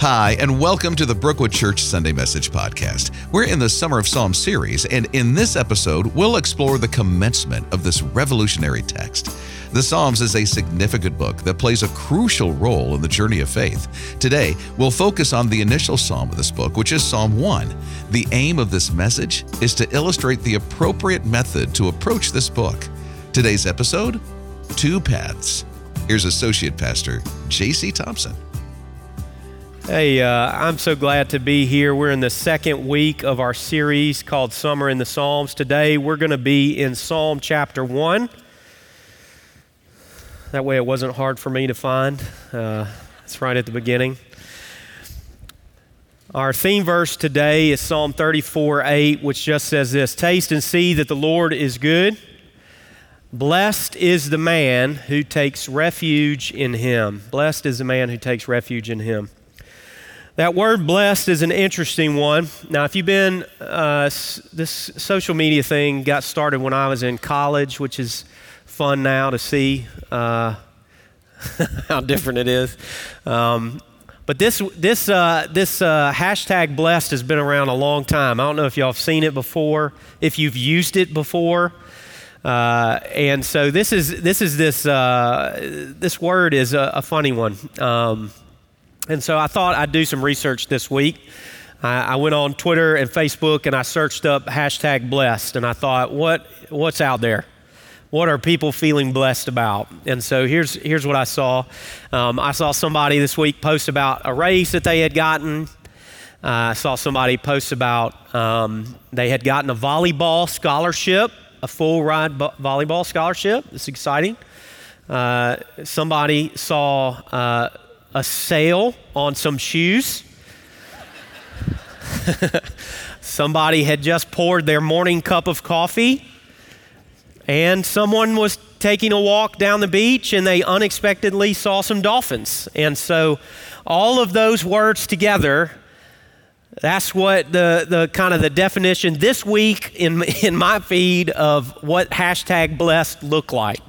Hi, and welcome to the Brookwood Church Sunday Message Podcast. We're in the Summer of Psalms series, and in this episode, we'll explore the commencement of this revolutionary text. The Psalms is a significant book that plays a crucial role in the journey of faith. Today, we'll focus on the initial psalm of this book, which is Psalm 1. The aim of this message is to illustrate the appropriate method to approach this book. Today's episode Two Paths. Here's Associate Pastor J.C. Thompson. Hey, uh, I'm so glad to be here. We're in the second week of our series called Summer in the Psalms. Today we're going to be in Psalm chapter 1. That way it wasn't hard for me to find. Uh, it's right at the beginning. Our theme verse today is Psalm 34 8, which just says this Taste and see that the Lord is good. Blessed is the man who takes refuge in him. Blessed is the man who takes refuge in him. That word blessed is an interesting one. Now, if you've been, uh, this social media thing got started when I was in college, which is fun now to see uh, how different it is. Um, but this, this, uh, this uh, hashtag blessed has been around a long time. I don't know if y'all have seen it before, if you've used it before. Uh, and so this is this is this uh, this word is a, a funny one. Um, and so I thought I'd do some research this week. I, I went on Twitter and Facebook and I searched up hashtag blessed and I thought, what, what's out there? What are people feeling blessed about? And so here's, here's what I saw. Um, I saw somebody this week post about a raise that they had gotten. Uh, I saw somebody post about um, they had gotten a volleyball scholarship, a full ride bo- volleyball scholarship. It's exciting. Uh, somebody saw uh, a sale on some shoes. Somebody had just poured their morning cup of coffee, and someone was taking a walk down the beach and they unexpectedly saw some dolphins. And so, all of those words together that's what the, the kind of the definition this week in, in my feed of what hashtag blessed look like.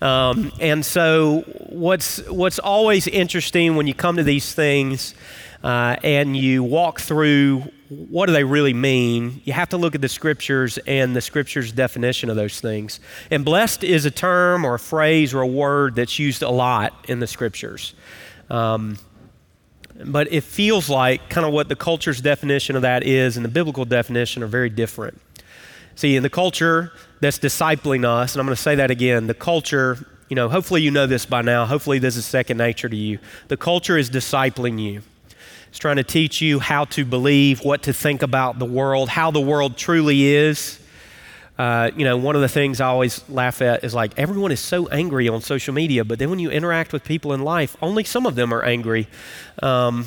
Um, and so what's, what's always interesting when you come to these things uh, and you walk through what do they really mean, you have to look at the scriptures and the scripture's definition of those things. And blessed is a term or a phrase or a word that's used a lot in the scriptures. Um, but it feels like kind of what the culture's definition of that is and the biblical definition are very different. See, in the culture that's discipling us, and I'm going to say that again, the culture, you know, hopefully you know this by now. Hopefully this is second nature to you. The culture is discipling you. It's trying to teach you how to believe, what to think about the world, how the world truly is. Uh, you know, one of the things I always laugh at is like everyone is so angry on social media, but then when you interact with people in life, only some of them are angry. Um,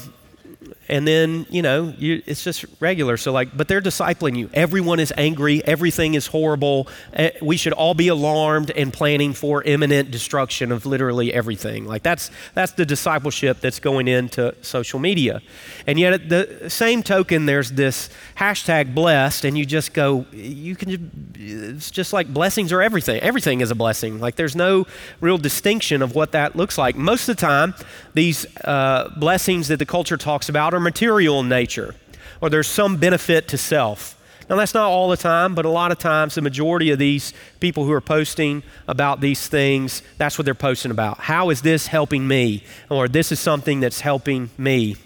and then you know you, it's just regular. So like but they're discipling you. Everyone is angry. Everything is horrible. Eh, we should all be alarmed and planning for imminent destruction of literally everything. Like that's that's the discipleship that's going into social media. And yet at the same token there's this hashtag blessed and you just go you can it's just like blessings are everything. Everything is a blessing. Like there's no real distinction of what that looks like. Most of the time these uh, blessings that the culture talks about are material nature, or there's some benefit to self. Now, that's not all the time, but a lot of times, the majority of these people who are posting about these things, that's what they're posting about. How is this helping me? Or this is something that's helping me.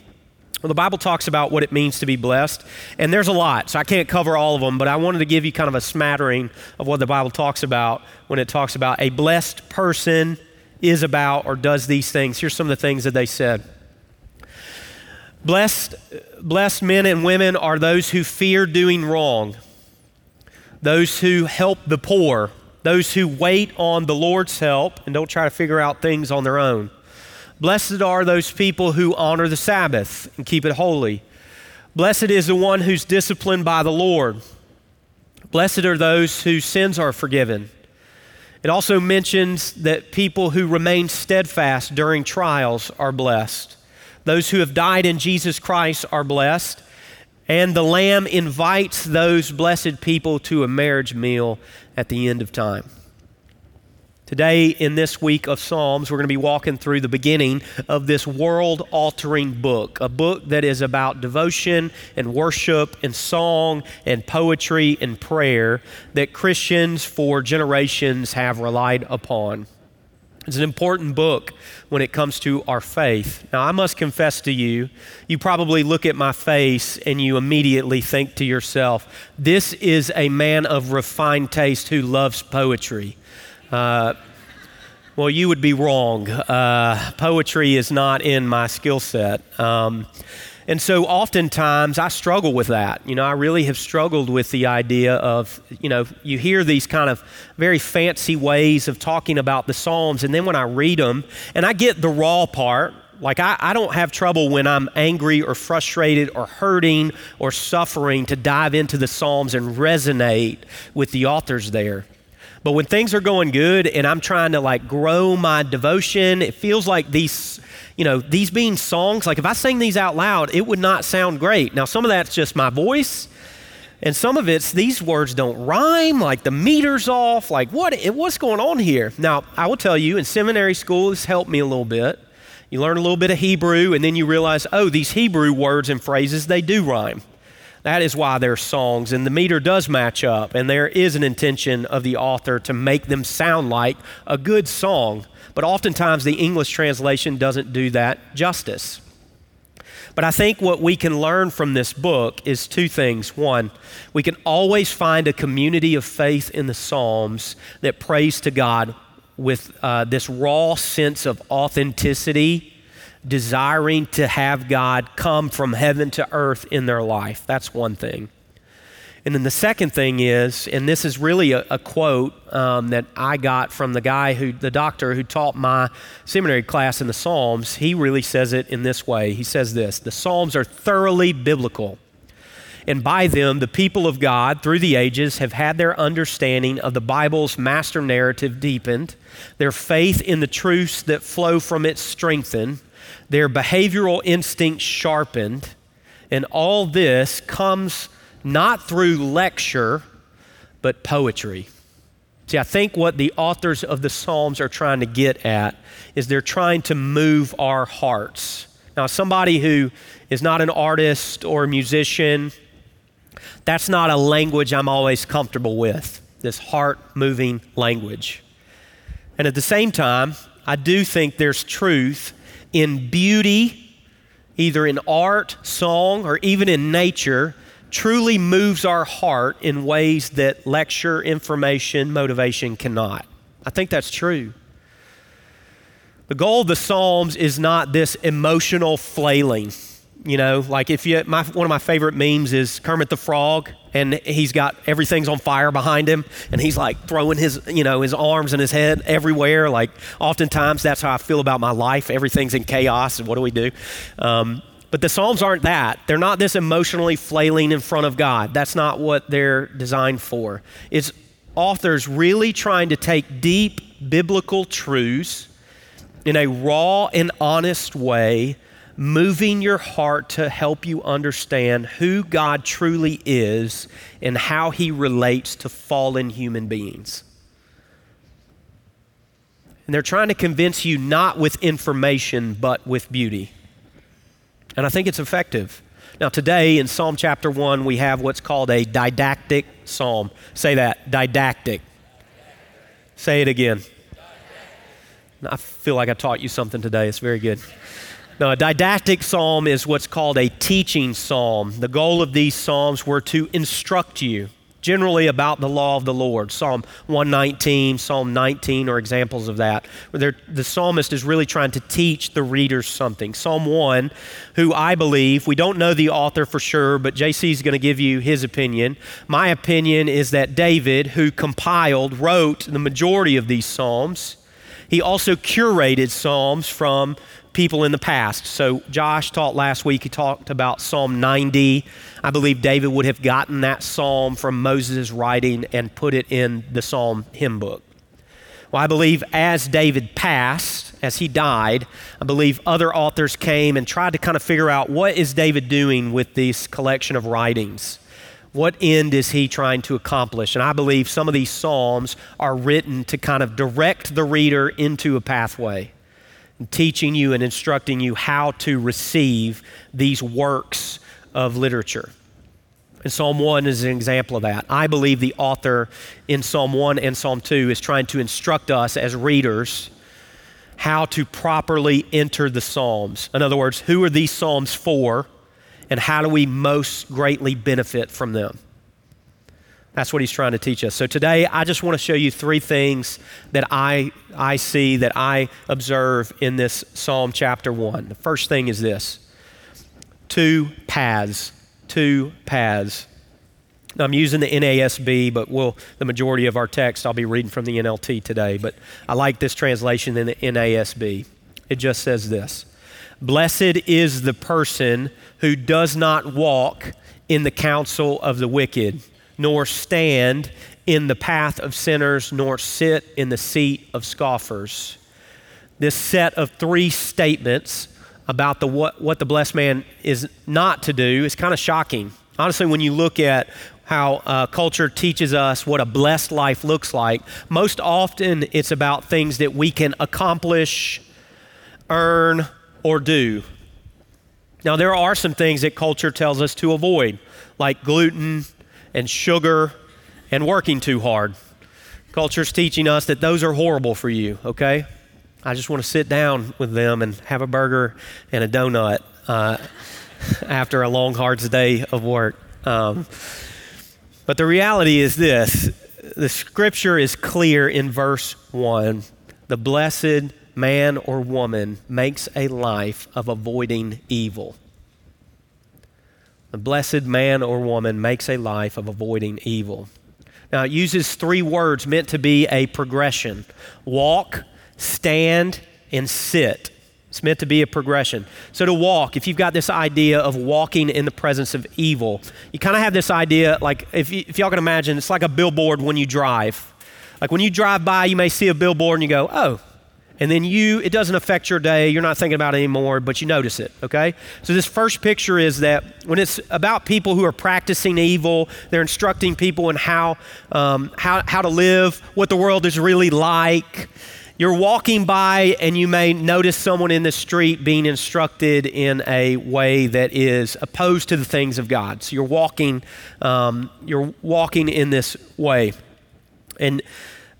Well, the Bible talks about what it means to be blessed, and there's a lot, so I can't cover all of them, but I wanted to give you kind of a smattering of what the Bible talks about when it talks about a blessed person is about or does these things. Here's some of the things that they said. Blessed, blessed men and women are those who fear doing wrong, those who help the poor, those who wait on the Lord's help and don't try to figure out things on their own. Blessed are those people who honor the Sabbath and keep it holy. Blessed is the one who's disciplined by the Lord. Blessed are those whose sins are forgiven. It also mentions that people who remain steadfast during trials are blessed. Those who have died in Jesus Christ are blessed. And the Lamb invites those blessed people to a marriage meal at the end of time. Today, in this week of Psalms, we're going to be walking through the beginning of this world altering book, a book that is about devotion and worship and song and poetry and prayer that Christians for generations have relied upon. It's an important book when it comes to our faith. Now, I must confess to you, you probably look at my face and you immediately think to yourself, this is a man of refined taste who loves poetry. Uh, well, you would be wrong. Uh, poetry is not in my skill set. Um, and so oftentimes I struggle with that. You know, I really have struggled with the idea of, you know, you hear these kind of very fancy ways of talking about the Psalms, and then when I read them, and I get the raw part, like, I, I, don't have trouble when I'm angry or frustrated or hurting or suffering to dive into the Psalms and resonate with the authors there. But when things are going good and I'm trying to like grow my devotion, it feels like these, you know, these being songs, like if I sang these out loud, it would not sound great. Now, some of that's just my voice. And some of it's these words don't rhyme, like the meter's off, like what what's going on here? Now, I will tell you, in seminary school, this helped me a little bit. You learn a little bit of Hebrew, and then you realize, oh, these Hebrew words and phrases, they do rhyme. That is why they're songs, and the meter does match up, and there is an intention of the author to make them sound like a good song. But oftentimes the English translation doesn't do that justice. But I think what we can learn from this book is two things. One, we can always find a community of faith in the Psalms that prays to God with uh, this raw sense of authenticity desiring to have God come from heaven to earth in their life. That's one thing. And then the second thing is, and this is really a, a quote um, that I got from the guy who, the doctor who taught my seminary class in the Psalms. He really says it in this way. He says this The Psalms are thoroughly biblical. And by them, the people of God through the ages have had their understanding of the Bible's master narrative deepened, their faith in the truths that flow from it strengthened, their behavioral instincts sharpened, and all this comes not through lecture, but poetry. See, I think what the authors of the Psalms are trying to get at is they're trying to move our hearts. Now, somebody who is not an artist or a musician, that's not a language I'm always comfortable with, this heart moving language. And at the same time, I do think there's truth in beauty, either in art, song, or even in nature, truly moves our heart in ways that lecture, information, motivation cannot. I think that's true. The goal of the Psalms is not this emotional flailing. You know, like if you, my, one of my favorite memes is Kermit the Frog, and he's got everything's on fire behind him, and he's like throwing his, you know, his arms and his head everywhere. Like oftentimes that's how I feel about my life. Everything's in chaos, and what do we do? Um, but the Psalms aren't that. They're not this emotionally flailing in front of God. That's not what they're designed for. It's authors really trying to take deep biblical truths in a raw and honest way moving your heart to help you understand who God truly is and how he relates to fallen human beings. And they're trying to convince you not with information, but with beauty. And I think it's effective. Now, today in Psalm chapter 1, we have what's called a didactic psalm. Say that, didactic. Say it again. I feel like I taught you something today. It's very good. Now, a didactic psalm is what's called a teaching psalm. The goal of these psalms were to instruct you, generally about the law of the Lord. Psalm 119, Psalm 19 are examples of that, the psalmist is really trying to teach the readers something. Psalm 1, who I believe, we don't know the author for sure, but JC is going to give you his opinion. My opinion is that David, who compiled, wrote the majority of these psalms, he also curated psalms from people in the past. So, Josh taught last week, he talked about Psalm 90. I believe David would have gotten that psalm from Moses' writing and put it in the psalm hymn book. Well, I believe as David passed, as he died, I believe other authors came and tried to kind of figure out what is David doing with this collection of writings What end is he trying to accomplish? And I believe some of these Psalms are written to kind of direct the reader into a pathway, teaching you and instructing you how to receive these works of literature. And Psalm 1 is an example of that. I believe the author in Psalm 1 and Psalm 2 is trying to instruct us as readers how to properly enter the Psalms. In other words, who are these Psalms for, and how do we most greatly benefit from them? That's what he's trying to teach us. So today, I just want to show you three things that I, I see, that I observe in this Psalm chapter 1. The first thing is this two paths. Two paths. Now, I'm using the NASB, but we'll, the majority of our text I'll be reading from the NLT today. But I like this translation in the NASB. It just says this Blessed is the person who does not walk in the counsel of the wicked, nor stand in the path of sinners, nor sit in the seat of scoffers. This set of three statements about the, what, what the blessed man is not to do is kind of shocking. Honestly, when you look at how uh, culture teaches us what a blessed life looks like, most often it's about things that we can accomplish, earn, or do. Now, there are some things that culture tells us to avoid, like gluten and sugar and working too hard. Culture's teaching us that those are horrible for you, okay? I just want to sit down with them and have a burger and a donut uh, after a long, hard day of work. Um, but the reality is this the scripture is clear in verse 1. The blessed man or woman makes a life of avoiding evil. The blessed man or woman makes a life of avoiding evil. Now, it uses three words meant to be a progression walk, stand, and sit. It's meant to be a progression. So, to walk, if you've got this idea of walking in the presence of evil, you kind of have this idea, like, if, y- if y'all can imagine, it's like a billboard when you drive. Like, when you drive by, you may see a billboard and you go, oh, and then you, it doesn't affect your day. You're not thinking about it anymore, but you notice it, okay? So, this first picture is that when it's about people who are practicing evil, they're instructing people in how, um, how, how to live, what the world is really like. You're walking by and you may notice someone in the street being instructed in a way that is opposed to the things of God. So, you're walking, um, you're walking in this way. And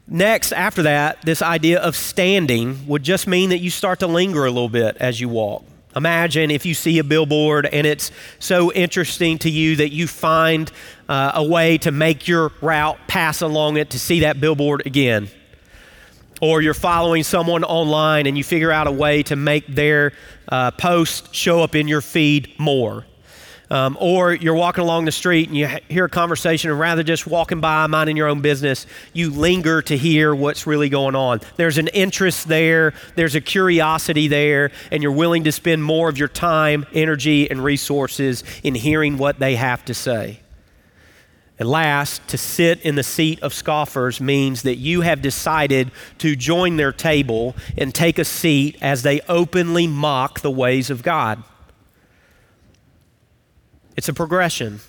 Next, after that, this idea of standing would just mean that you start to linger a little bit as you walk. Imagine if you see a billboard and it's so interesting to you that you find uh, a way to make your route pass along it to see that billboard again. Or you're following someone online and you figure out a way to make their uh, post show up in your feed more. Um, or you're walking along the street and you hear a conversation, and rather just walking by, minding your own business, you linger to hear what's really going on. There's an interest there, there's a curiosity there, and you're willing to spend more of your time, energy, and resources in hearing what they have to say. And last, to sit in the seat of scoffers means that you have decided to join their table and take a seat as they openly mock the ways of God. It's a progression.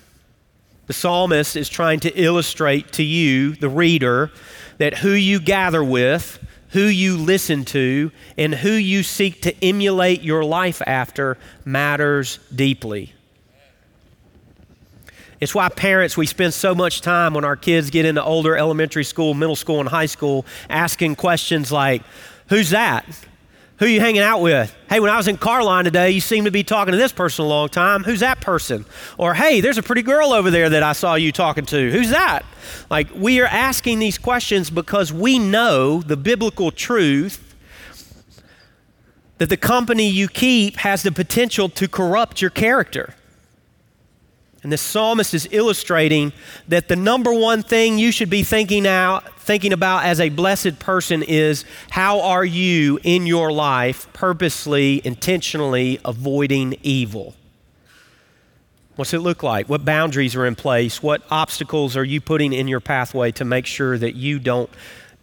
The psalmist is trying to illustrate to you, the reader, that who you gather with, who you listen to, and who you seek to emulate your life after matters deeply. It's why parents, we spend so much time when our kids get into older elementary school, middle school, and high school asking questions like, Who's that? Who you hanging out with? Hey, when I was in car line today, you seem to be talking to this person a long time. Who's that person? Or, hey, there's a pretty girl over there that I saw you talking to. Who's that? Like, we are asking these questions because we know the biblical truth that the company you keep has the potential to corrupt your character. And the psalmist is illustrating that the number one thing you should be thinking out, thinking about as a blessed person is how are you in your life purposely, intentionally avoiding evil? What's it look like? What boundaries are in place? What obstacles are you putting in your pathway to make sure that you don't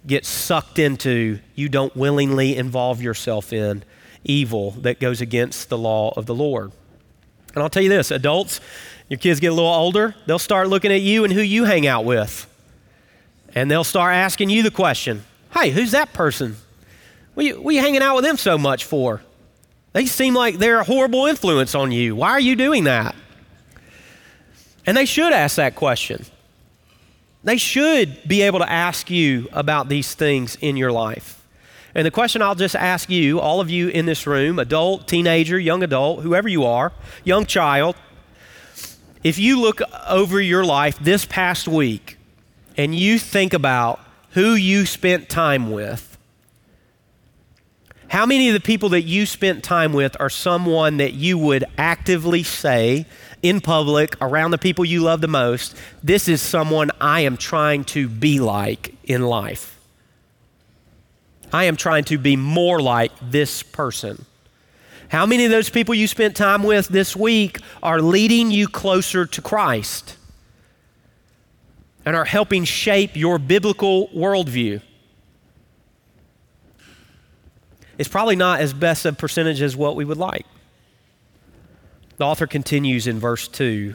get sucked into, you don't willingly involve yourself in evil that goes against the law of the Lord? And I'll tell you this adults, your kids get a little older, they'll start looking at you and who you hang out with. And they'll start asking you the question Hey, who's that person? What are you, what are you hanging out with them so much for? They seem like they're a horrible influence on you. Why are you doing that? And they should ask that question. They should be able to ask you about these things in your life. And the question I'll just ask you, all of you in this room, adult, teenager, young adult, whoever you are, young child, if you look over your life this past week and you think about who you spent time with, how many of the people that you spent time with are someone that you would actively say in public around the people you love the most, this is someone I am trying to be like in life? I am trying to be more like this person. How many of those people you spent time with this week are leading you closer to Christ and are helping shape your biblical worldview? It's probably not as best a percentage as what we would like. The author continues in verse 2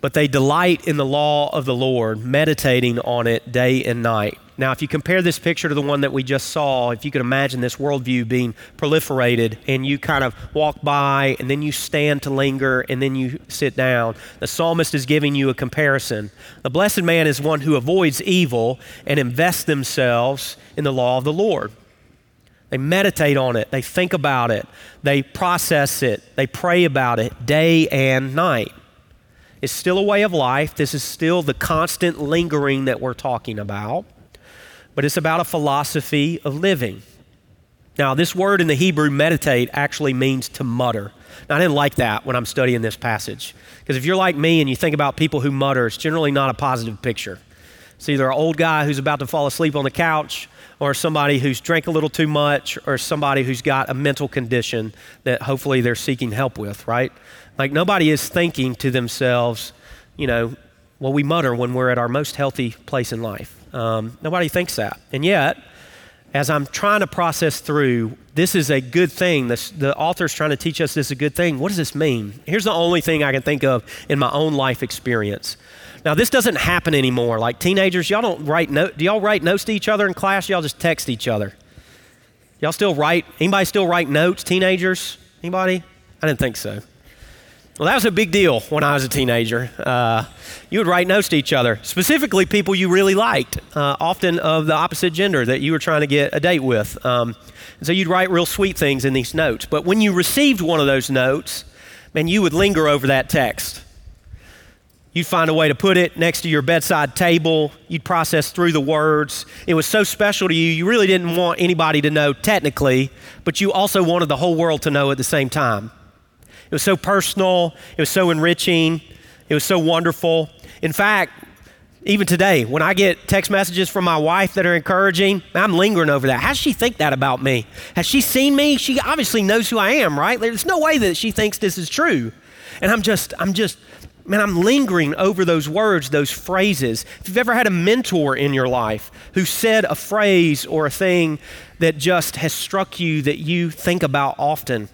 But they delight in the law of the Lord, meditating on it day and night. Now, if you compare this picture to the one that we just saw, if you could imagine this worldview being proliferated and you kind of walk by and then you stand to linger and then you sit down, the psalmist is giving you a comparison. The blessed man is one who avoids evil and invests themselves in the law of the Lord. They meditate on it, they think about it, they process it, they pray about it day and night. It's still a way of life. This is still the constant lingering that we're talking about but it's about a philosophy of living. Now, this word in the Hebrew, meditate, actually means to mutter. Now, I didn't like that when I'm studying this passage. Because if you're like me and you think about people who mutter, it's generally not a positive picture. It's either an old guy who's about to fall asleep on the couch, or somebody who's drank a little too much, or somebody who's got a mental condition that hopefully they're seeking help with, right? Like nobody is thinking to themselves, you know, well, we mutter when we're at our most healthy place in life. Um, nobody thinks that. And yet, as I'm trying to process through, this is a good thing. This, the author's trying to teach us this is a good thing. What does this mean? Here's the only thing I can think of in my own life experience. Now, this doesn't happen anymore. Like teenagers, y'all don't write. Do y'all write notes to each other in class? Y'all just text each other. Y'all still write? Anybody still write notes? Teenagers? Anybody? I didn't think so. Well, that was a big deal when I was a teenager. Uh, you would write notes to each other, specifically people you really liked, uh, often of the opposite gender that you were trying to get a date with. Um, so you'd write real sweet things in these notes. But when you received one of those notes, man, you would linger over that text. You'd find a way to put it next to your bedside table. You'd process through the words. It was so special to you, you really didn't want anybody to know technically, but you also wanted the whole world to know at the same time. It was so personal, it was so enriching, it was so wonderful. In fact, even today, when I get text messages from my wife that are encouraging, I'm lingering over that. How does she think that about me? Has she seen me? She obviously knows who I am, right? There's no way that she thinks this is true. And I'm just, I'm just, man, I'm lingering over those words, those phrases. If you've ever had a mentor in your life who said a phrase or a thing that just has struck you that you think about often,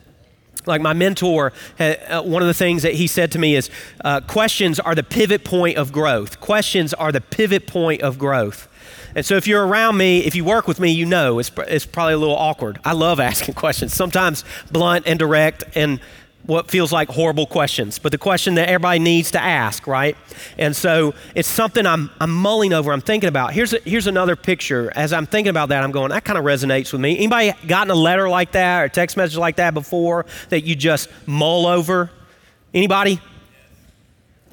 like my mentor, uh, one of the things that he said to me is uh, questions are the pivot point of growth. Questions are the pivot point of growth. And so if you're around me, if you work with me, you know it's, it's probably a little awkward. I love asking questions, sometimes blunt and direct and what feels like horrible questions, but the question that everybody needs to ask, right? And so it's something I'm, I'm mulling over, I'm thinking about. Here's, a, here's another picture. As I'm thinking about that, I'm going, that kind of resonates with me. Anybody gotten a letter like that or text message like that before that you just mull over? Anybody?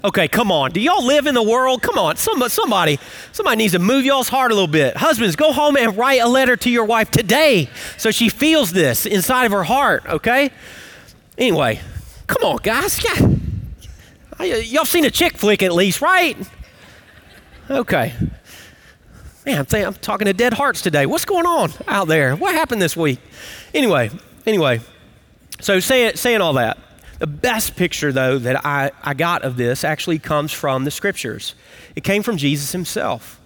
Okay, come on. Do y'all live in the world? Come on. Somebody, somebody, somebody needs to move y'all's heart a little bit. Husbands, go home and write a letter to your wife today so she feels this inside of her heart, okay? Anyway, come on, guys. Y'all seen a chick flick at least, right? Okay. Man, I'm, th- I'm talking to dead hearts today. What's going on out there? What happened this week? Anyway, anyway, so saying, saying all that, the best picture, though, that I, I got of this actually comes from the scriptures. It came from Jesus himself.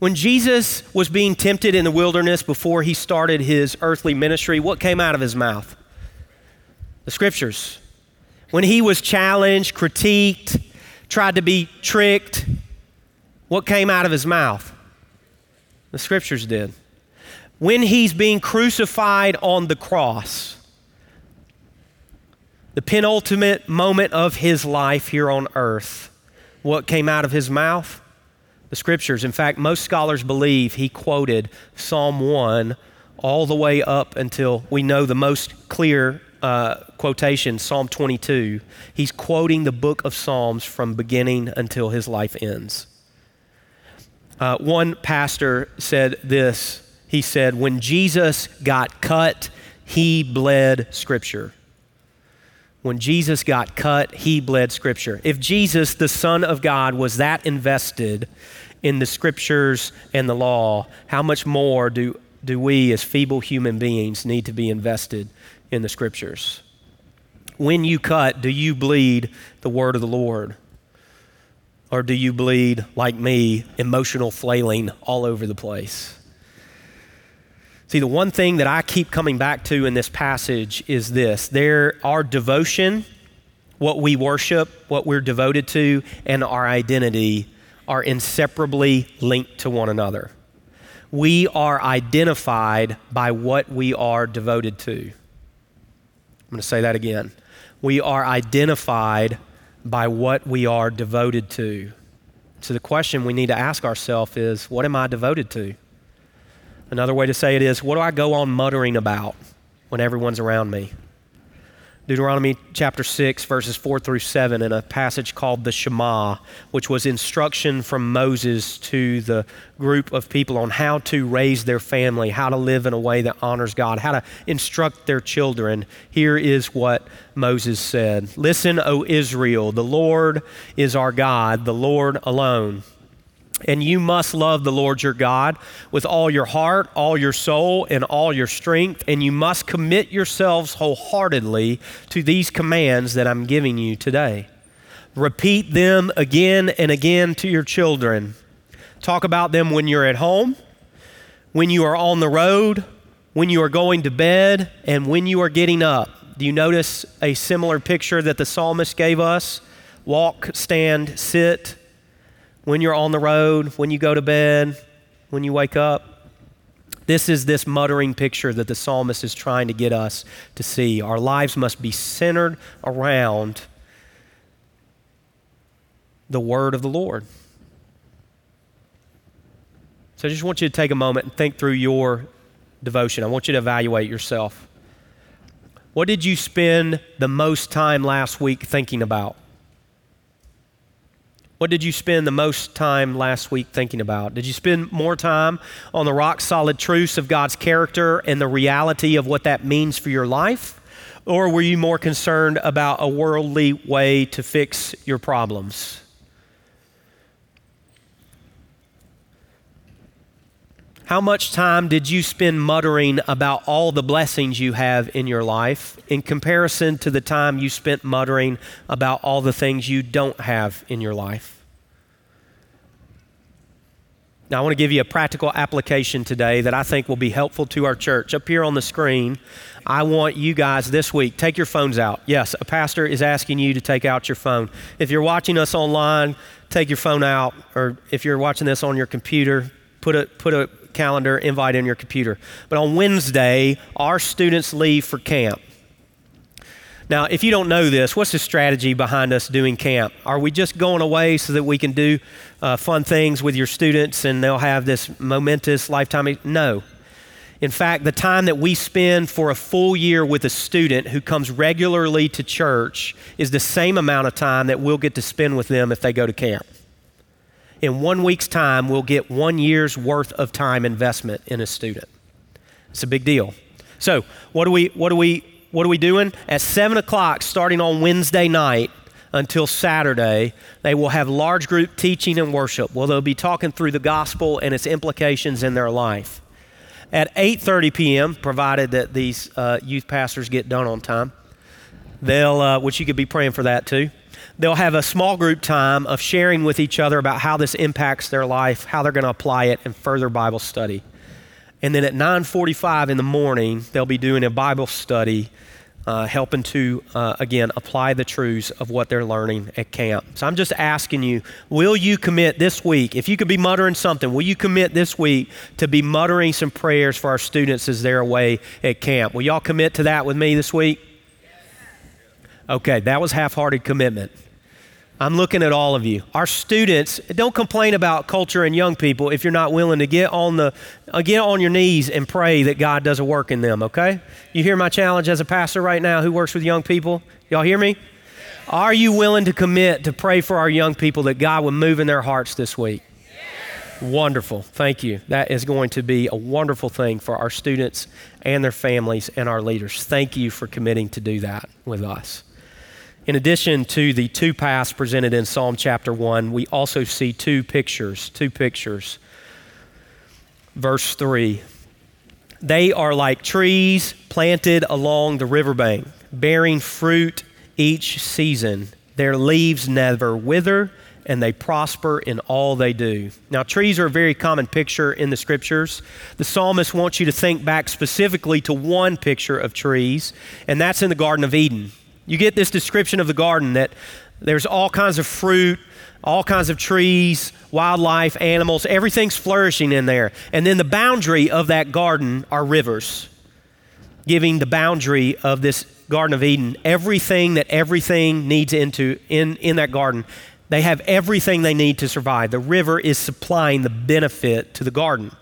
When Jesus was being tempted in the wilderness before he started his earthly ministry, what came out of his mouth? The scriptures. When he was challenged, critiqued, tried to be tricked, what came out of his mouth? The scriptures did. When he's being crucified on the cross, the penultimate moment of his life here on earth, what came out of his mouth? The scriptures. In fact, most scholars believe he quoted Psalm 1 all the way up until we know the most clear uh, quotation, Psalm 22. He's quoting the book of Psalms from beginning until his life ends. Uh, one pastor said this he said, When Jesus got cut, he bled Scripture. When Jesus got cut, he bled Scripture. If Jesus, the Son of God, was that invested in the Scriptures and the law, how much more do, do we, as feeble human beings, need to be invested in the Scriptures? When you cut, do you bleed the Word of the Lord? Or do you bleed, like me, emotional flailing all over the place? See, the one thing that I keep coming back to in this passage is this there, our devotion, what we worship, what we're devoted to, and our identity are inseparably linked to one another. We are identified by what we are devoted to. I'm going to say that again. We are identified by what we are devoted to. So the question we need to ask ourselves is what am I devoted to? Another way to say it is, what do I go on muttering about when everyone's around me? Deuteronomy chapter 6, verses 4 through 7, in a passage called the Shema, which was instruction from Moses to the group of people on how to raise their family, how to live in a way that honors God, how to instruct their children. Here is what Moses said Listen, O Israel, the Lord is our God, the Lord alone. And you must love the Lord your God with all your heart, all your soul, and all your strength. And you must commit yourselves wholeheartedly to these commands that I'm giving you today. Repeat them again and again to your children. Talk about them when you're at home, when you are on the road, when you are going to bed, and when you are getting up. Do you notice a similar picture that the psalmist gave us? Walk, stand, sit when you're on the road, when you go to bed, when you wake up. This is this muttering picture that the psalmist is trying to get us to see. Our lives must be centered around the word of the Lord. So I just want you to take a moment and think through your devotion. I want you to evaluate yourself. What did you spend the most time last week thinking about? What did you spend the most time last week thinking about? Did you spend more time on the rock solid truths of God's character and the reality of what that means for your life? Or were you more concerned about a worldly way to fix your problems? How much time did you spend muttering about all the blessings you have in your life in comparison to the time you spent muttering about all the things you don't have in your life? Now, I want to give you a practical application today that I think will be helpful to our church. Up here on the screen, I want you guys this week, take your phones out. Yes, a pastor is asking you to take out your phone. If you're watching us online, take your phone out. Or if you're watching this on your computer, put a, put a calendar invite in your computer. But on Wednesday, our students leave for camp. Now, if you don't know this, what's the strategy behind us doing camp? Are we just going away so that we can do uh, fun things with your students and they'll have this momentous lifetime? No. In fact, the time that we spend for a full year with a student who comes regularly to church is the same amount of time that we'll get to spend with them if they go to camp in one week's time, we'll get one year's worth of time investment in a student. It's a big deal. So, what are we, what are we, what are we doing? At 7 o'clock, starting on Wednesday night until Saturday, they will have large group teaching and worship. Well, they'll be talking through the gospel and its implications in their life. At 8:30 p.m., provided that these uh, youth pastors get done on time, they'll, uh, which you could be praying for that too they'll have a small group time of sharing with each other about how this impacts their life, how they're going to apply it, and further Bible study. And then at 9:45 in the morning, they'll be doing a Bible study uh, helping to, uh, again, apply the truths of what they're learning at camp. So I'm just asking you, will you commit this week? If you could be muttering something, will you commit this week to be muttering some prayers for our students as they're away at camp? Will y'all commit to that with me this week? Okay, that was half hearted commitment. I'm looking at all of you. Our students, don't complain about culture and young people if you're not willing to get on the uh, get on your knees and pray that God does a work in them, okay? You hear my challenge as a pastor right now who works with young people? Y'all hear me? Are you willing to commit to pray for our young people that God would move in their hearts this week? Wonderful. Thank you. That is going to be a wonderful thing for our students and their families and our leaders. Thank you for committing to do that with us. In addition to the two paths presented in Psalm chapter 1, we also see two pictures, two pictures. Verse 3 They are like trees planted along the riverbank, bearing fruit each season. Their leaves never wither, and they prosper in all they do. Now, trees are a very common picture in the scriptures. The psalmist wants you to think back specifically to one picture of trees, and that's in the Garden of Eden. You get this description of the garden that there's all kinds of fruit, all kinds of trees, wildlife, animals, everything's flourishing in there. And then the boundary of that garden are rivers, giving the boundary of this Garden of Eden everything that everything needs into in, in that garden. They have everything they need to survive. The river is supplying the benefit to the garden.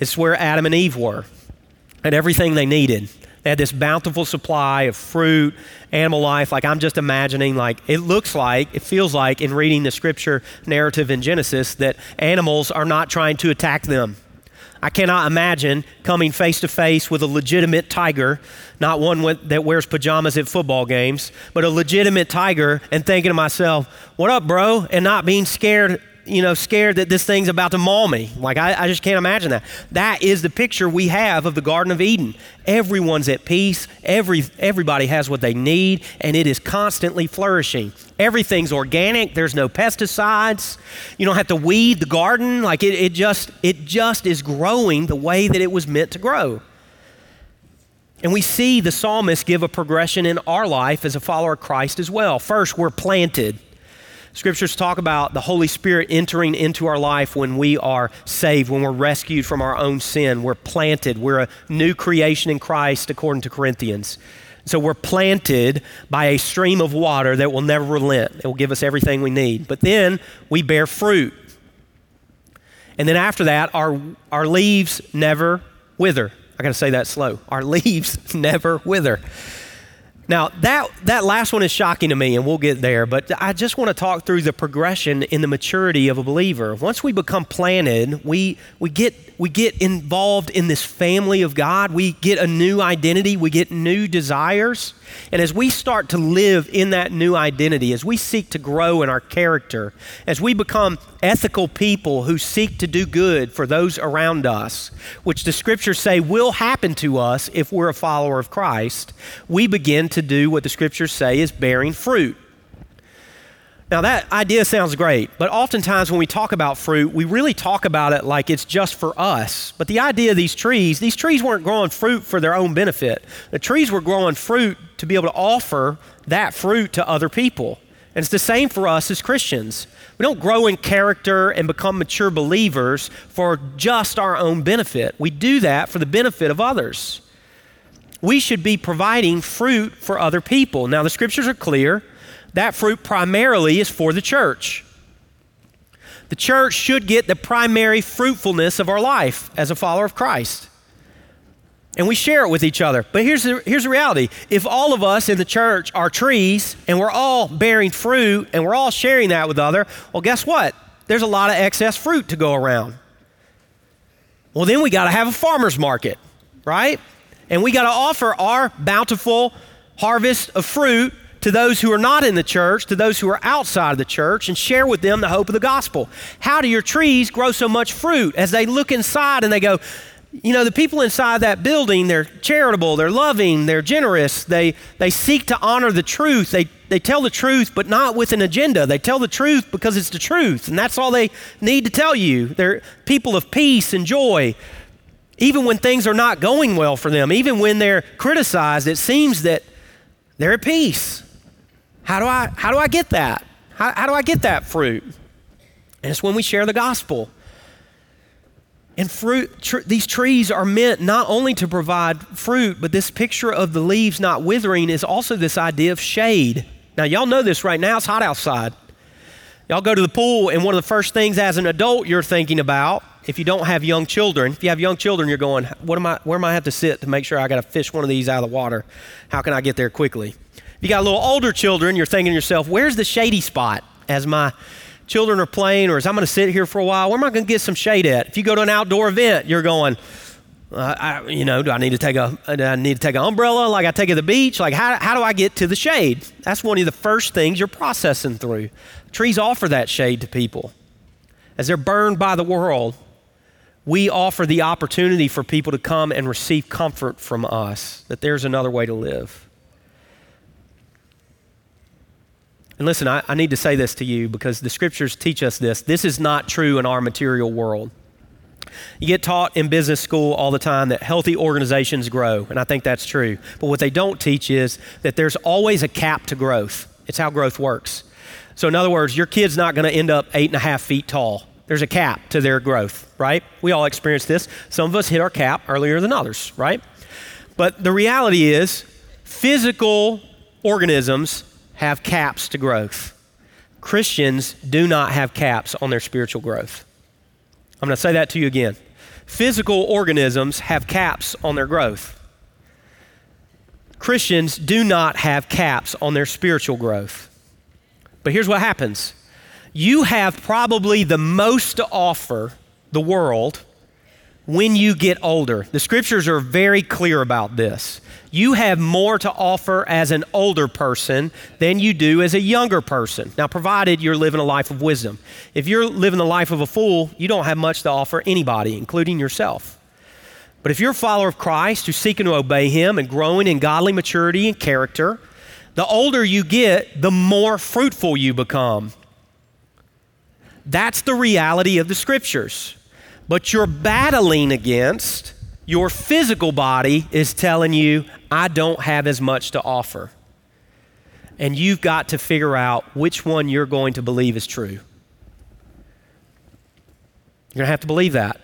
It's where Adam and Eve were and everything they needed. They had this bountiful supply of fruit, animal life. Like I'm just imagining, like it looks like, it feels like in reading the scripture narrative in Genesis that animals are not trying to attack them. I cannot imagine coming face to face with a legitimate tiger, not one with, that wears pajamas at football games, but a legitimate tiger, and thinking to myself, what up, bro? And not being scared you know, scared that this thing's about to maul me. Like, I, I just can't imagine that. That is the picture we have of the Garden of Eden. Everyone's at peace, Every, everybody has what they need, and it is constantly flourishing. Everything's organic, there's no pesticides. You don't have to weed the garden. Like, it, it, just, it just is growing the way that it was meant to grow. And we see the psalmist give a progression in our life as a follower of Christ as well. First, we're planted. Scriptures talk about the Holy Spirit entering into our life when we are saved, when we're rescued from our own sin. We're planted. We're a new creation in Christ, according to Corinthians. So we're planted by a stream of water that will never relent. It will give us everything we need. But then we bear fruit. And then after that, our, our leaves never wither. I got to say that slow. Our leaves never wither. Now, that, that last one is shocking to me, and we'll get there, but I just want to talk through the progression in the maturity of a believer. Once we become planted, we, we, get, we get involved in this family of God. We get a new identity, we get new desires. And as we start to live in that new identity, as we seek to grow in our character, as we become ethical people who seek to do good for those around us, which the scriptures say will happen to us if we're a follower of Christ, we begin to do what the scriptures say is bearing fruit. Now, that idea sounds great, but oftentimes when we talk about fruit, we really talk about it like it's just for us. But the idea of these trees, these trees weren't growing fruit for their own benefit. The trees were growing fruit to be able to offer that fruit to other people. And it's the same for us as Christians. We don't grow in character and become mature believers for just our own benefit. We do that for the benefit of others. We should be providing fruit for other people. Now, the scriptures are clear that fruit primarily is for the church. The church should get the primary fruitfulness of our life as a follower of Christ. And we share it with each other. But here's the, here's the reality if all of us in the church are trees and we're all bearing fruit and we're all sharing that with other, well, guess what? There's a lot of excess fruit to go around. Well, then we got to have a farmer's market, right? And we got to offer our bountiful harvest of fruit to those who are not in the church, to those who are outside of the church, and share with them the hope of the gospel. How do your trees grow so much fruit? As they look inside and they go, you know, the people inside that building, they're charitable, they're loving, they're generous, they, they seek to honor the truth. They, they tell the truth, but not with an agenda. They tell the truth because it's the truth, and that's all they need to tell you. They're people of peace and joy. Even when things are not going well for them, even when they're criticized, it seems that they're at peace. How do I, how do I get that? How, how do I get that fruit? And it's when we share the gospel. And fruit, tr- these trees are meant not only to provide fruit, but this picture of the leaves not withering is also this idea of shade. Now, y'all know this right now, it's hot outside. Y'all go to the pool, and one of the first things as an adult you're thinking about, if you don't have young children, if you have young children, you're going, what am I, where am I have to sit to make sure I got to fish one of these out of the water? How can I get there quickly? If you got a little older children, you're thinking to yourself, where's the shady spot as my children are playing, or as I'm going to sit here for a while, where am I going to get some shade at? If you go to an outdoor event, you're going, uh, I, you know, do I need to take a, do I need to take an umbrella like I take at the beach? Like, how, how do I get to the shade? That's one of the first things you're processing through. Trees offer that shade to people. As they're burned by the world, we offer the opportunity for people to come and receive comfort from us that there's another way to live. And listen, I, I, need to say this to you because the scriptures teach us this. This is not true in our material world. You get taught in business school all the time that healthy organizations grow, and I think that's true. But what they don't teach is that there's always a cap to growth. It's how growth works. So, in other words, your kid's not going to end up eight and a half feet tall. There's a cap to their growth, right? We all experience this. Some of us hit our cap earlier than others, right? But the reality is, physical organisms have caps to growth. Christians do not have caps on their spiritual growth. I'm going to say that to you again. Physical organisms have caps on their growth. Christians do not have caps on their spiritual growth. But here's what happens you have probably the most to offer the world when you get older. The scriptures are very clear about this. You have more to offer as an older person than you do as a younger person. Now, provided you're living a life of wisdom. If you're living the life of a fool, you don't have much to offer anybody, including yourself. But if you're a follower of Christ who's seeking to obey Him and growing in godly maturity and character, the older you get, the more fruitful you become. That's the reality of the scriptures. But you're battling against your physical body is telling you, I don't have as much to offer. And you've got to figure out which one you're going to believe is true. You're going to have to believe that.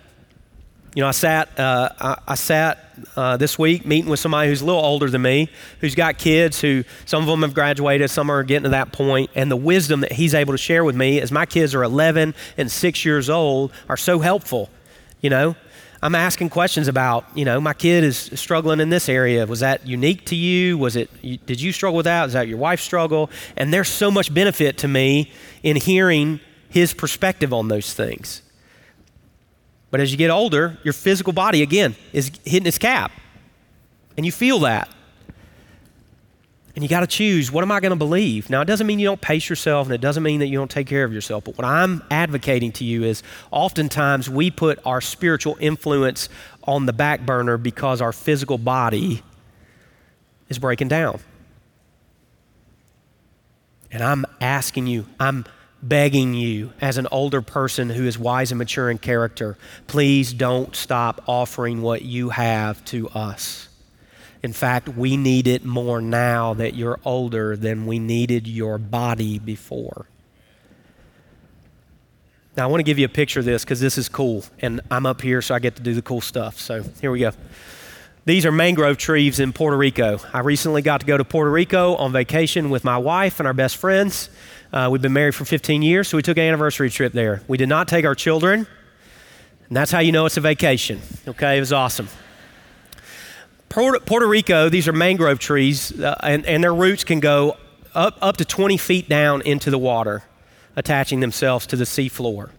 You know, I sat, uh, I, I, sat uh, this week meeting with somebody who's a little older than me, who's got kids who some of them have graduated, some are getting to that point, and the wisdom that he's able to share with me as my kids are 11 and 6 years old are so helpful. You know, I'm asking questions about, you know, my kid is struggling in this area. Was that unique to you? Was it, did you struggle with that? Was that your wife's struggle? And there's so much benefit to me in hearing his perspective on those things. But as you get older, your physical body, again, is hitting its cap. And you feel that. And you got to choose what am I going to believe? Now, it doesn't mean you don't pace yourself and it doesn't mean that you don't take care of yourself. But what I'm advocating to you is oftentimes we put our spiritual influence on the back burner because our physical body is breaking down. And I'm asking you, I'm begging you, as an older person who is wise and mature in character, please don't stop offering what you have to us. In fact, we need it more now that you're older than we needed your body before. Now, I want to give you a picture of this because this is cool, and I'm up here, so I get to do the cool stuff. So, here we go. These are mangrove trees in Puerto Rico. I recently got to go to Puerto Rico on vacation with my wife and our best friends. Uh, we've been married for 15 years, so we took an anniversary trip there. We did not take our children, and that's how you know it's a vacation. Okay, it was awesome. Puerto, Rico, these are mangrove trees, uh, and, and their roots can go up, up to 20 feet down into the water, attaching themselves to the seafloor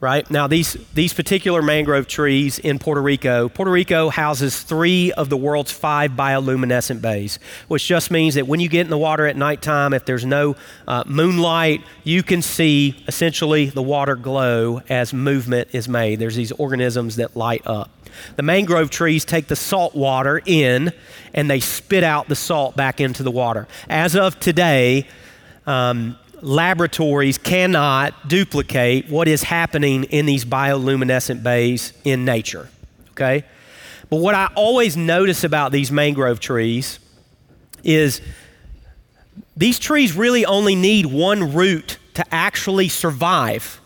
right? Now, these, these particular mangrove trees in Puerto Rico, Puerto Rico houses three of the world's five bioluminescent bays, which just means that when you get in the water at nighttime, if there's no uh, moonlight, you can see essentially the water glow as movement is made. There's these organisms that light up. The mangrove trees take the salt water in and they spit out the salt back into the water. As of today, um, laboratories cannot duplicate what is happening in these bioluminescent bays in nature. Okay? But what I always notice about these mangrove trees is these trees really only need one root to actually survive.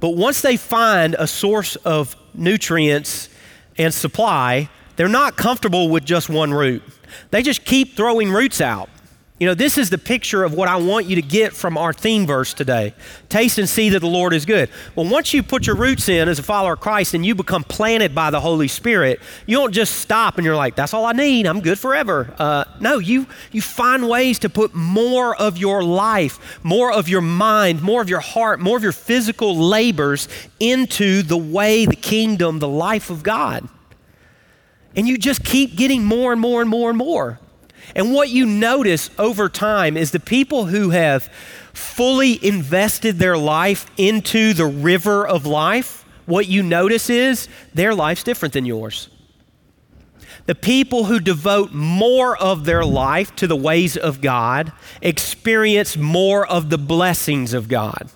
But once they find a source of nutrients and supply, they're not comfortable with just one root. They just keep throwing roots out. You know, this is the picture of what I want you to get from our theme verse today. Taste and see that the Lord is good. Well, once you put your roots in as a follower of Christ and you become planted by the Holy Spirit, you don't just stop and you're like, that's all I need. I'm good forever. Uh, no, you, you find ways to put more of your life, more of your mind, more of your heart, more of your physical labors into the way, the kingdom, the life of God. And you just keep getting more and more and more and more. And what you notice over time is the people who have fully invested their life into the river of life, what you notice is their life's different than yours. The people who devote more of their life to the ways of God experience more of the blessings of God.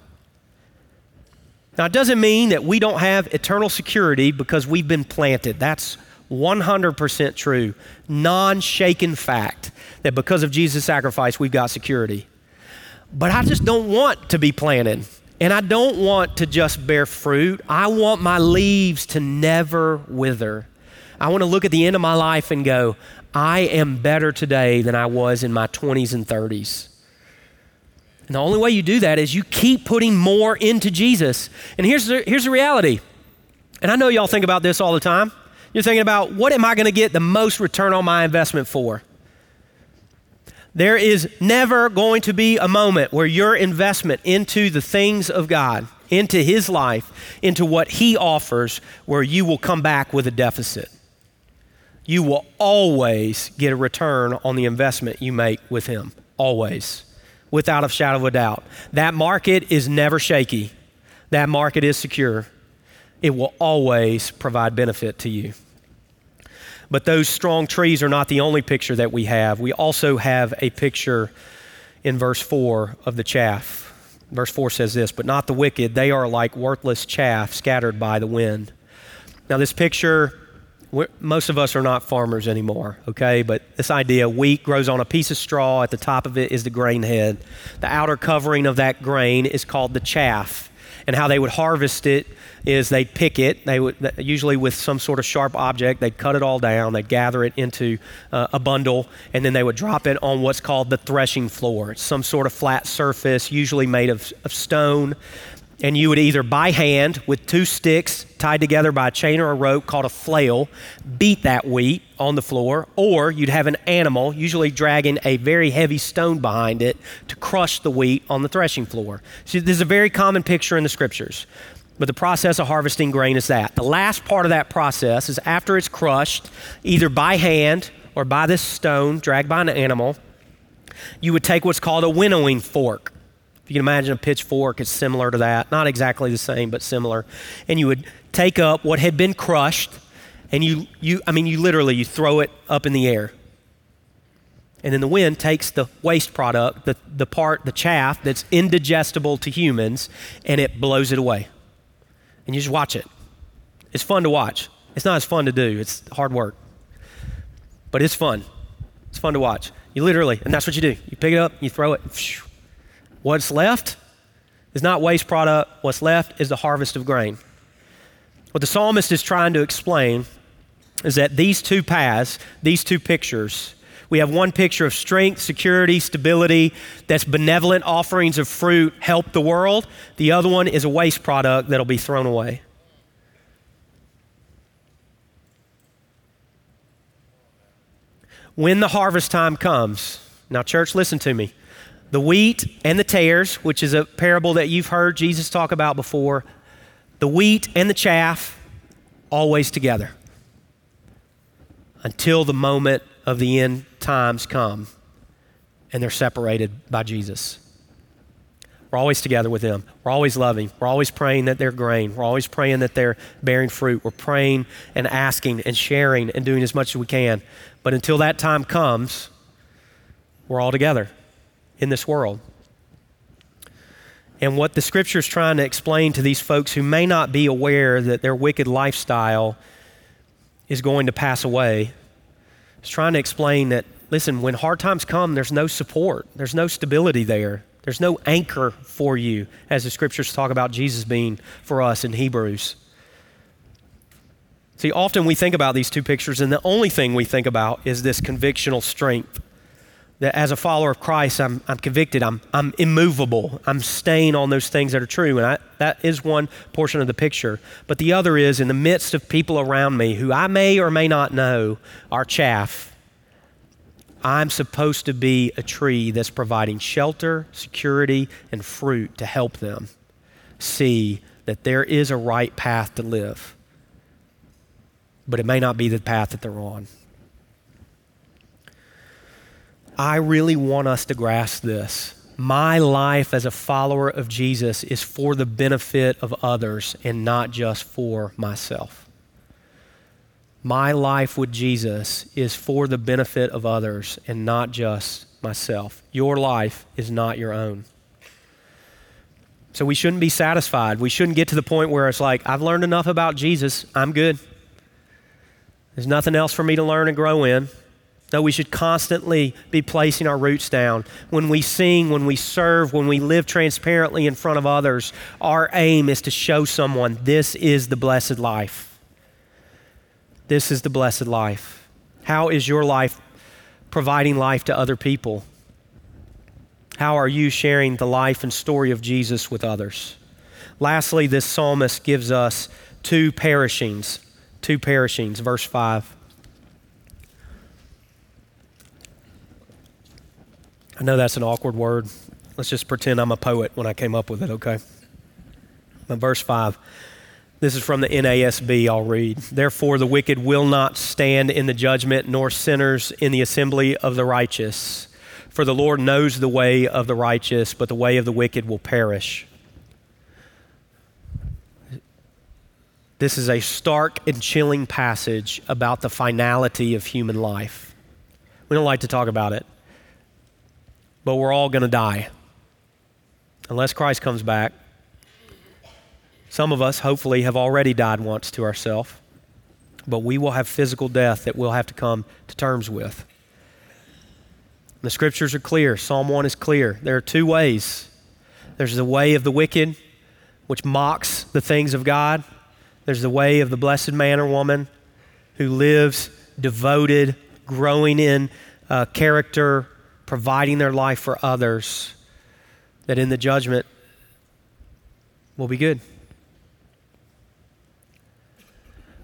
Now, it doesn't mean that we don't have eternal security because we've been planted. That's 100% true, non shaken fact that because of Jesus' sacrifice, we've got security. But I just don't want to be planted. And I don't want to just bear fruit. I want my leaves to never wither. I want to look at the end of my life and go, I am better today than I was in my 20s and 30s. And the only way you do that is you keep putting more into Jesus. And here's the, here's the reality. And I know y'all think about this all the time. You're thinking about what am I going to get the most return on my investment for? There is never going to be a moment where your investment into the things of God, into His life, into what He offers, where you will come back with a deficit. You will always get a return on the investment you make with Him. Always. Without a shadow of a doubt. That market is never shaky, that market is secure. It will always provide benefit to you. But those strong trees are not the only picture that we have. We also have a picture in verse 4 of the chaff. Verse 4 says this, but not the wicked. They are like worthless chaff scattered by the wind. Now, this picture, most of us are not farmers anymore, okay? But this idea wheat grows on a piece of straw. At the top of it is the grain head. The outer covering of that grain is called the chaff. And how they would harvest it is they'd pick it, they would usually with some sort of sharp object, they'd cut it all down, they'd gather it into uh, a bundle, and then they would drop it on what's called the threshing floor. It's some sort of flat surface, usually made of, of stone and you would either by hand with two sticks tied together by a chain or a rope called a flail beat that wheat on the floor, or you'd have an animal, usually dragging a very heavy stone behind it, to crush the wheat on the threshing floor. So, this is a very common picture in the scriptures. But the process of harvesting grain is that. The last part of that process is after it's crushed, either by hand or by this stone dragged by an animal, you would take what's called a winnowing fork you can imagine a pitchfork, it's similar to that. Not exactly the same, but similar. And you would take up what had been crushed, and you, you I mean, you literally, you throw it up in the air. And then the wind takes the waste product, the, the part, the chaff that's indigestible to humans, and it blows it away. And you just watch it. It's fun to watch. It's not as fun to do, it's hard work. But it's fun. It's fun to watch. You literally, and that's what you do. You pick it up, you throw it, What's left is not waste product, what's left is the harvest of grain. What the psalmist is trying to explain is that these two paths, these two pictures, we have one picture of strength, security, stability, that's benevolent offerings of fruit help the world. The other one is a waste product that'll be thrown away. When the harvest time comes, now, church, listen to me the wheat and the tares, which is a parable that you've heard Jesus talk about before, the wheat and the chaff, always together until the moment of the end times come and they're separated by Jesus. We're always together with them. We're always loving. We're always praying that they're grain. We're always praying that they're bearing fruit. We're praying and asking and sharing and doing as much as we can. But until that time comes, we're all together in this world. And what the scripture is trying to explain to these folks who may not be aware that their wicked lifestyle is going to pass away. is trying to explain that, listen, when hard times come, there's no support, there's no stability there. There's no anchor for you, as the scriptures talk about Jesus being for us in Hebrews. See, often we think about these two pictures, and the only thing we think about is this convictional strength. That as a follower of Christ, I'm, I'm convicted, I'm, I'm immovable, I'm staying on those things that are true. And I, that is one portion of the picture. But the other is in the midst of people around me who I may or may not know are chaff, I'm supposed to be a tree that's providing shelter, security, and fruit to help them see that there is a right path to live but it may not be the path that they're on. I really want us to grasp this. My life as a follower of Jesus is for the benefit of others and not just for myself. My life with Jesus is for the benefit of others and not just myself. Your life is not your own. So we shouldn't be satisfied. We shouldn't get to the point where it's like, I've learned enough about Jesus, I'm good. There's nothing else for me to learn and grow in. No, we should constantly be placing our roots down. When we sing, when we serve, when we live transparently in front of others, our aim is to show someone this is the blessed life. This is the blessed life. How is your life providing life to other people? How are you sharing the life and story of Jesus with others? Lastly, this psalmist gives us two perishings two perishings, verse 5. I know that's an awkward word. Let's just pretend I'm a poet when I came up with it, okay? Verse 5. This is from the NASB, I'll read. Therefore, the wicked will not stand in the judgment, nor sinners in the assembly of the righteous. For the Lord knows the way of the righteous, but the way of the wicked will perish. This is a stark and chilling passage about the finality of human life. We don't like to talk about it, but we're all going to die unless Christ comes back. Some of us, hopefully, have already died once to ourselves, but we will have physical death that we'll have to come to terms with. The scriptures are clear. Psalm 1 is clear. There are two ways there's the way of the wicked, which mocks the things of God, there's the way of the blessed man or woman who lives devoted, growing in uh, character, providing their life for others, that in the judgment will be good.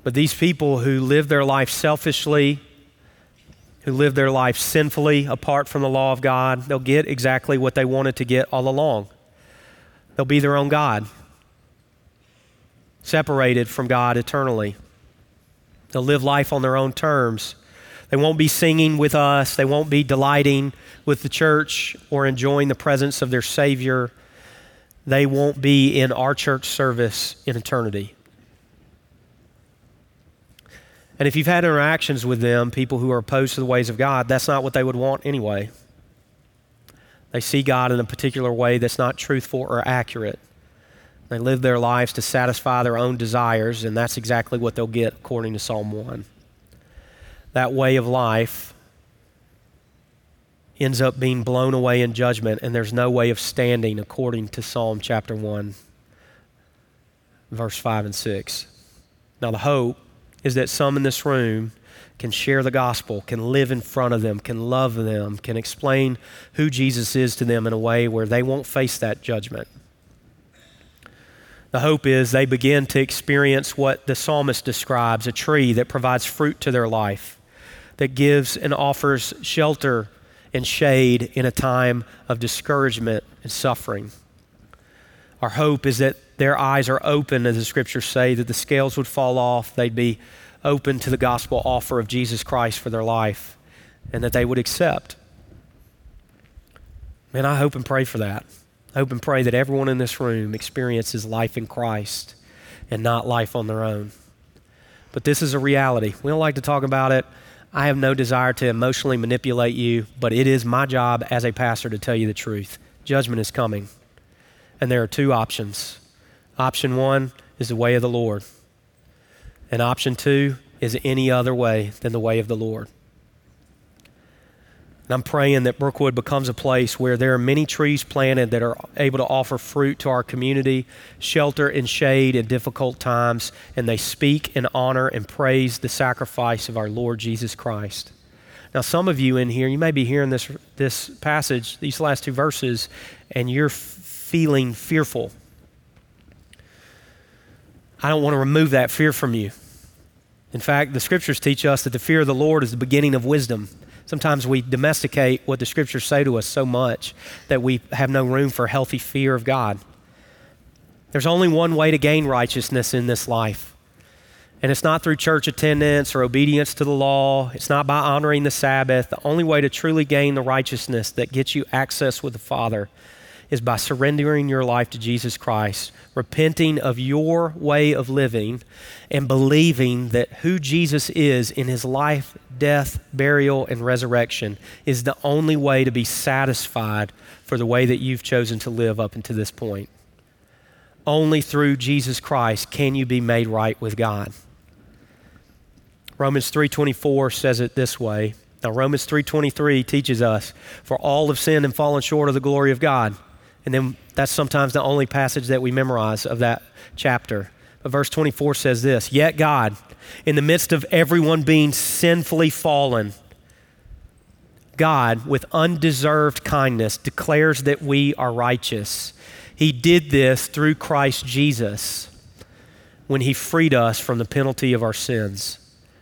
But these people who live their life selfishly, who live their life sinfully apart from the law of God, they'll get exactly what they wanted to get all along. They'll be their own God separated from God eternally. They'll live life on their own terms. They won't be singing with us, they won't be delighting with the church or enjoying the presence of their Savior. They won't be in our church service in eternity. And if you've had interactions with them, people who are opposed to the ways of God, that's not what they would want anyway. They see God in a particular way that's not truthful or accurate. They live their lives to satisfy their own desires, and that's exactly what they'll get according to Psalm 1. That way of life ends up being blown away in judgment, and there's no way of standing according to Psalm chapter 1, verse 5 and 6. Now, the hope is that some in this room can share the gospel, can live in front of them, can love them, can explain who Jesus is to them in a way where they won't face that judgment. The hope is they begin to experience what the psalmist describes a tree that provides fruit to their life, that gives and offers shelter and shade in a time of discouragement and suffering. Our hope is that their eyes are open, as the scriptures say, that the scales would fall off, they'd be open to the gospel offer of Jesus Christ for their life, and that they would accept. Man, I hope and pray for that. I hope and pray that everyone in this room experiences life in Christ and not life on their own. But this is a reality. We don't like to talk about it. I have no desire to emotionally manipulate you, but it is my job as a pastor to tell you the truth. Judgment is coming. And there are two options. Option one is the way of the Lord, and option two is any other way than the way of the Lord. And I'm praying that Brookwood becomes a place where there are many trees planted that are able to offer fruit to our community, shelter and shade in difficult times, and they speak and honor and praise the sacrifice of our Lord Jesus Christ. Now, some of you in here, you may be hearing this, this passage, these last two verses, and you're f- feeling fearful. I don't want to remove that fear from you. In fact, the scriptures teach us that the fear of the Lord is the beginning of wisdom. Sometimes we domesticate what the scriptures say to us so much that we have no room for healthy fear of God. There's only one way to gain righteousness in this life. And it's not through church attendance or obedience to the law. It's not by honoring the Sabbath. The only way to truly gain the righteousness that gets you access with the Father is by surrendering your life to Jesus Christ, repenting of your way of living, and believing that who Jesus is in his life, death, burial, and resurrection is the only way to be satisfied for the way that you've chosen to live up until this point. Only through Jesus Christ can you be made right with God. Romans 3:24 says it this way. Now Romans 3:23 teaches us, for all have sinned and fallen short of the glory of God. And then that's sometimes the only passage that we memorize of that chapter. But verse 24 says this Yet God, in the midst of everyone being sinfully fallen, God, with undeserved kindness, declares that we are righteous. He did this through Christ Jesus when He freed us from the penalty of our sins.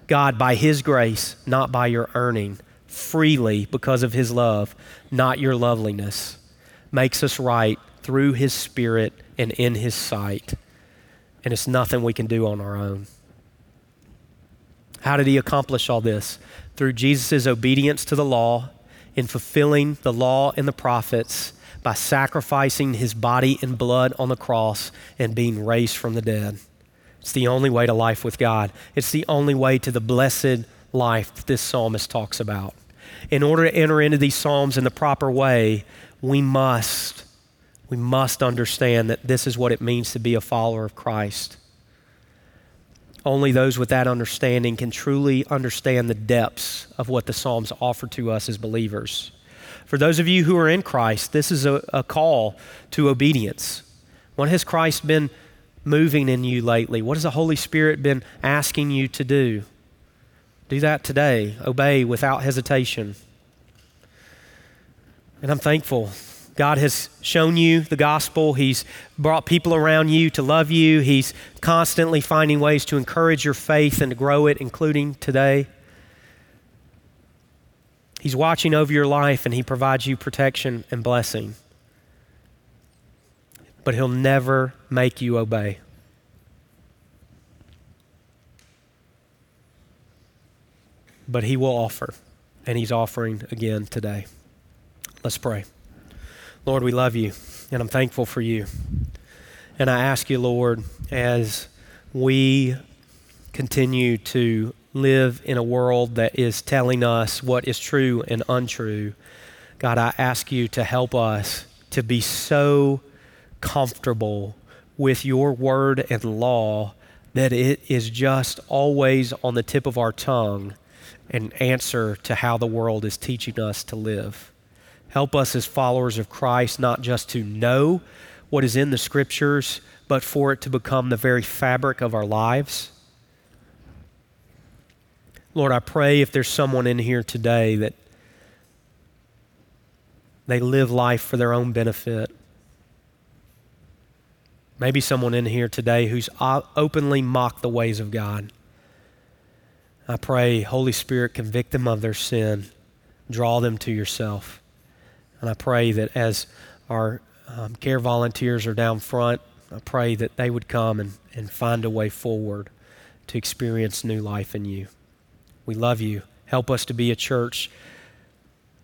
God, by His grace, not by your earning, freely because of His love, not your loveliness makes us right through His Spirit and in His sight. And it's nothing we can do on our own. How did He accomplish all this? Through Jesus' obedience to the law, in fulfilling the law and the prophets, by sacrificing His body and blood on the cross and being raised from the dead. It's the only way to life with God. It's the only way to the blessed life that this psalmist talks about. In order to enter into these psalms in the proper way, we must, we must understand that this is what it means to be a follower of Christ. Only those with that understanding can truly understand the depths of what the Psalms offer to us as believers. For those of you who are in Christ, this is a, a call to obedience. What has Christ been moving in you lately? What has the Holy Spirit been asking you to do? Do that today. Obey without hesitation. And I'm thankful. God has shown you the gospel. He's brought people around you to love you. He's constantly finding ways to encourage your faith and to grow it, including today. He's watching over your life and He provides you protection and blessing. But He'll never make you obey. But He will offer, and He's offering again today. Let's pray. Lord, we love you, and I'm thankful for you. And I ask you, Lord, as we continue to live in a world that is telling us what is true and untrue, God, I ask you to help us to be so comfortable with your word and law that it is just always on the tip of our tongue an answer to how the world is teaching us to live. Help us as followers of Christ not just to know what is in the scriptures, but for it to become the very fabric of our lives. Lord, I pray if there's someone in here today that they live life for their own benefit. Maybe someone in here today who's openly mocked the ways of God. I pray, Holy Spirit, convict them of their sin, draw them to yourself. And I pray that as our um, care volunteers are down front, I pray that they would come and, and find a way forward to experience new life in you. We love you. Help us to be a church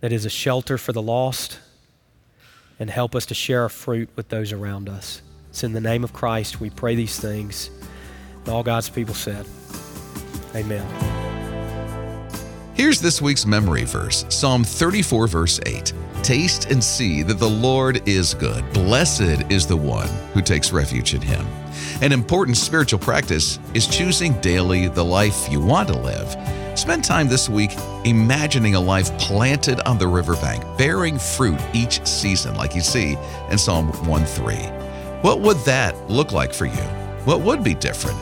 that is a shelter for the lost and help us to share our fruit with those around us. It's in the name of Christ we pray these things. And all God's people said, Amen. Here's this week's memory verse Psalm 34, verse 8. Taste and see that the Lord is good. Blessed is the one who takes refuge in him. An important spiritual practice is choosing daily the life you want to live. Spend time this week imagining a life planted on the riverbank, bearing fruit each season, like you see in Psalm 1 3. What would that look like for you? What would be different?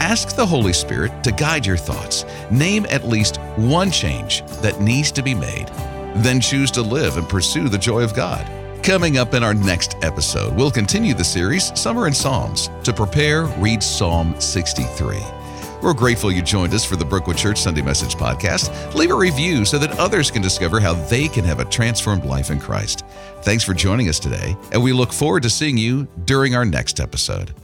Ask the Holy Spirit to guide your thoughts. Name at least one change that needs to be made. Then choose to live and pursue the joy of God. Coming up in our next episode, we'll continue the series Summer in Psalms. To prepare, read Psalm 63. We're grateful you joined us for the Brookwood Church Sunday Message podcast. Leave a review so that others can discover how they can have a transformed life in Christ. Thanks for joining us today, and we look forward to seeing you during our next episode.